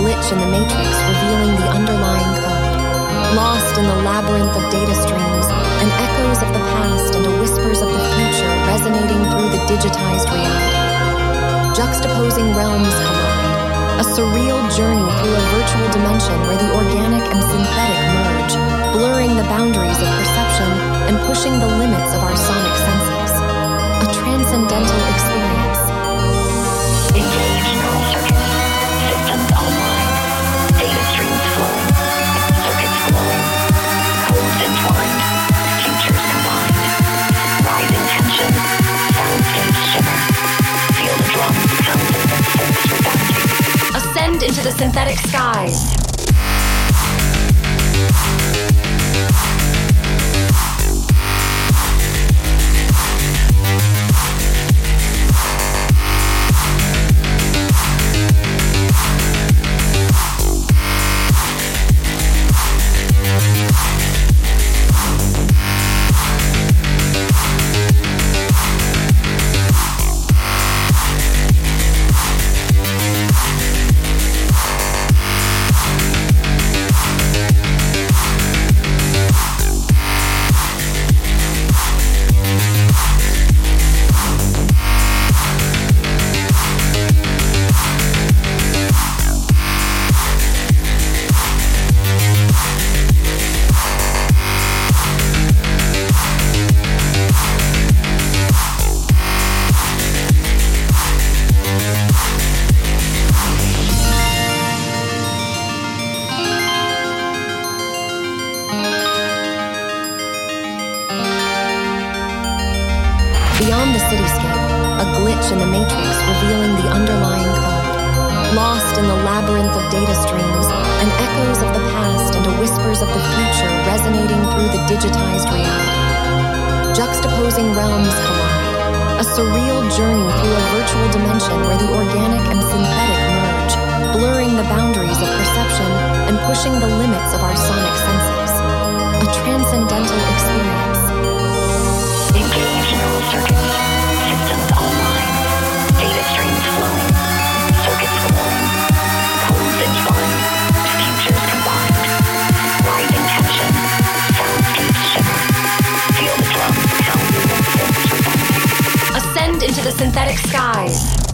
glitch in the matrix revealing the underlying code. Lost in the labyrinth of data streams, and echoes of the past and whispers of the future resonating through the digitized reality. Juxtaposing realms collide, a surreal journey through a virtual dimension where the organic and synthetic merge, synthetic skies. Beyond the cityscape, a glitch in the matrix revealing the underlying code. Lost in the labyrinth of data streams, and echoes of the past and whispers of the future resonating through the digitized reality. Juxtaposing realms collide, a surreal journey through a virtual dimension where the organic and synthetic merge, blurring the boundaries of perception and pushing the limits of our sonic senses. A transcendental experience. The synthetic skies.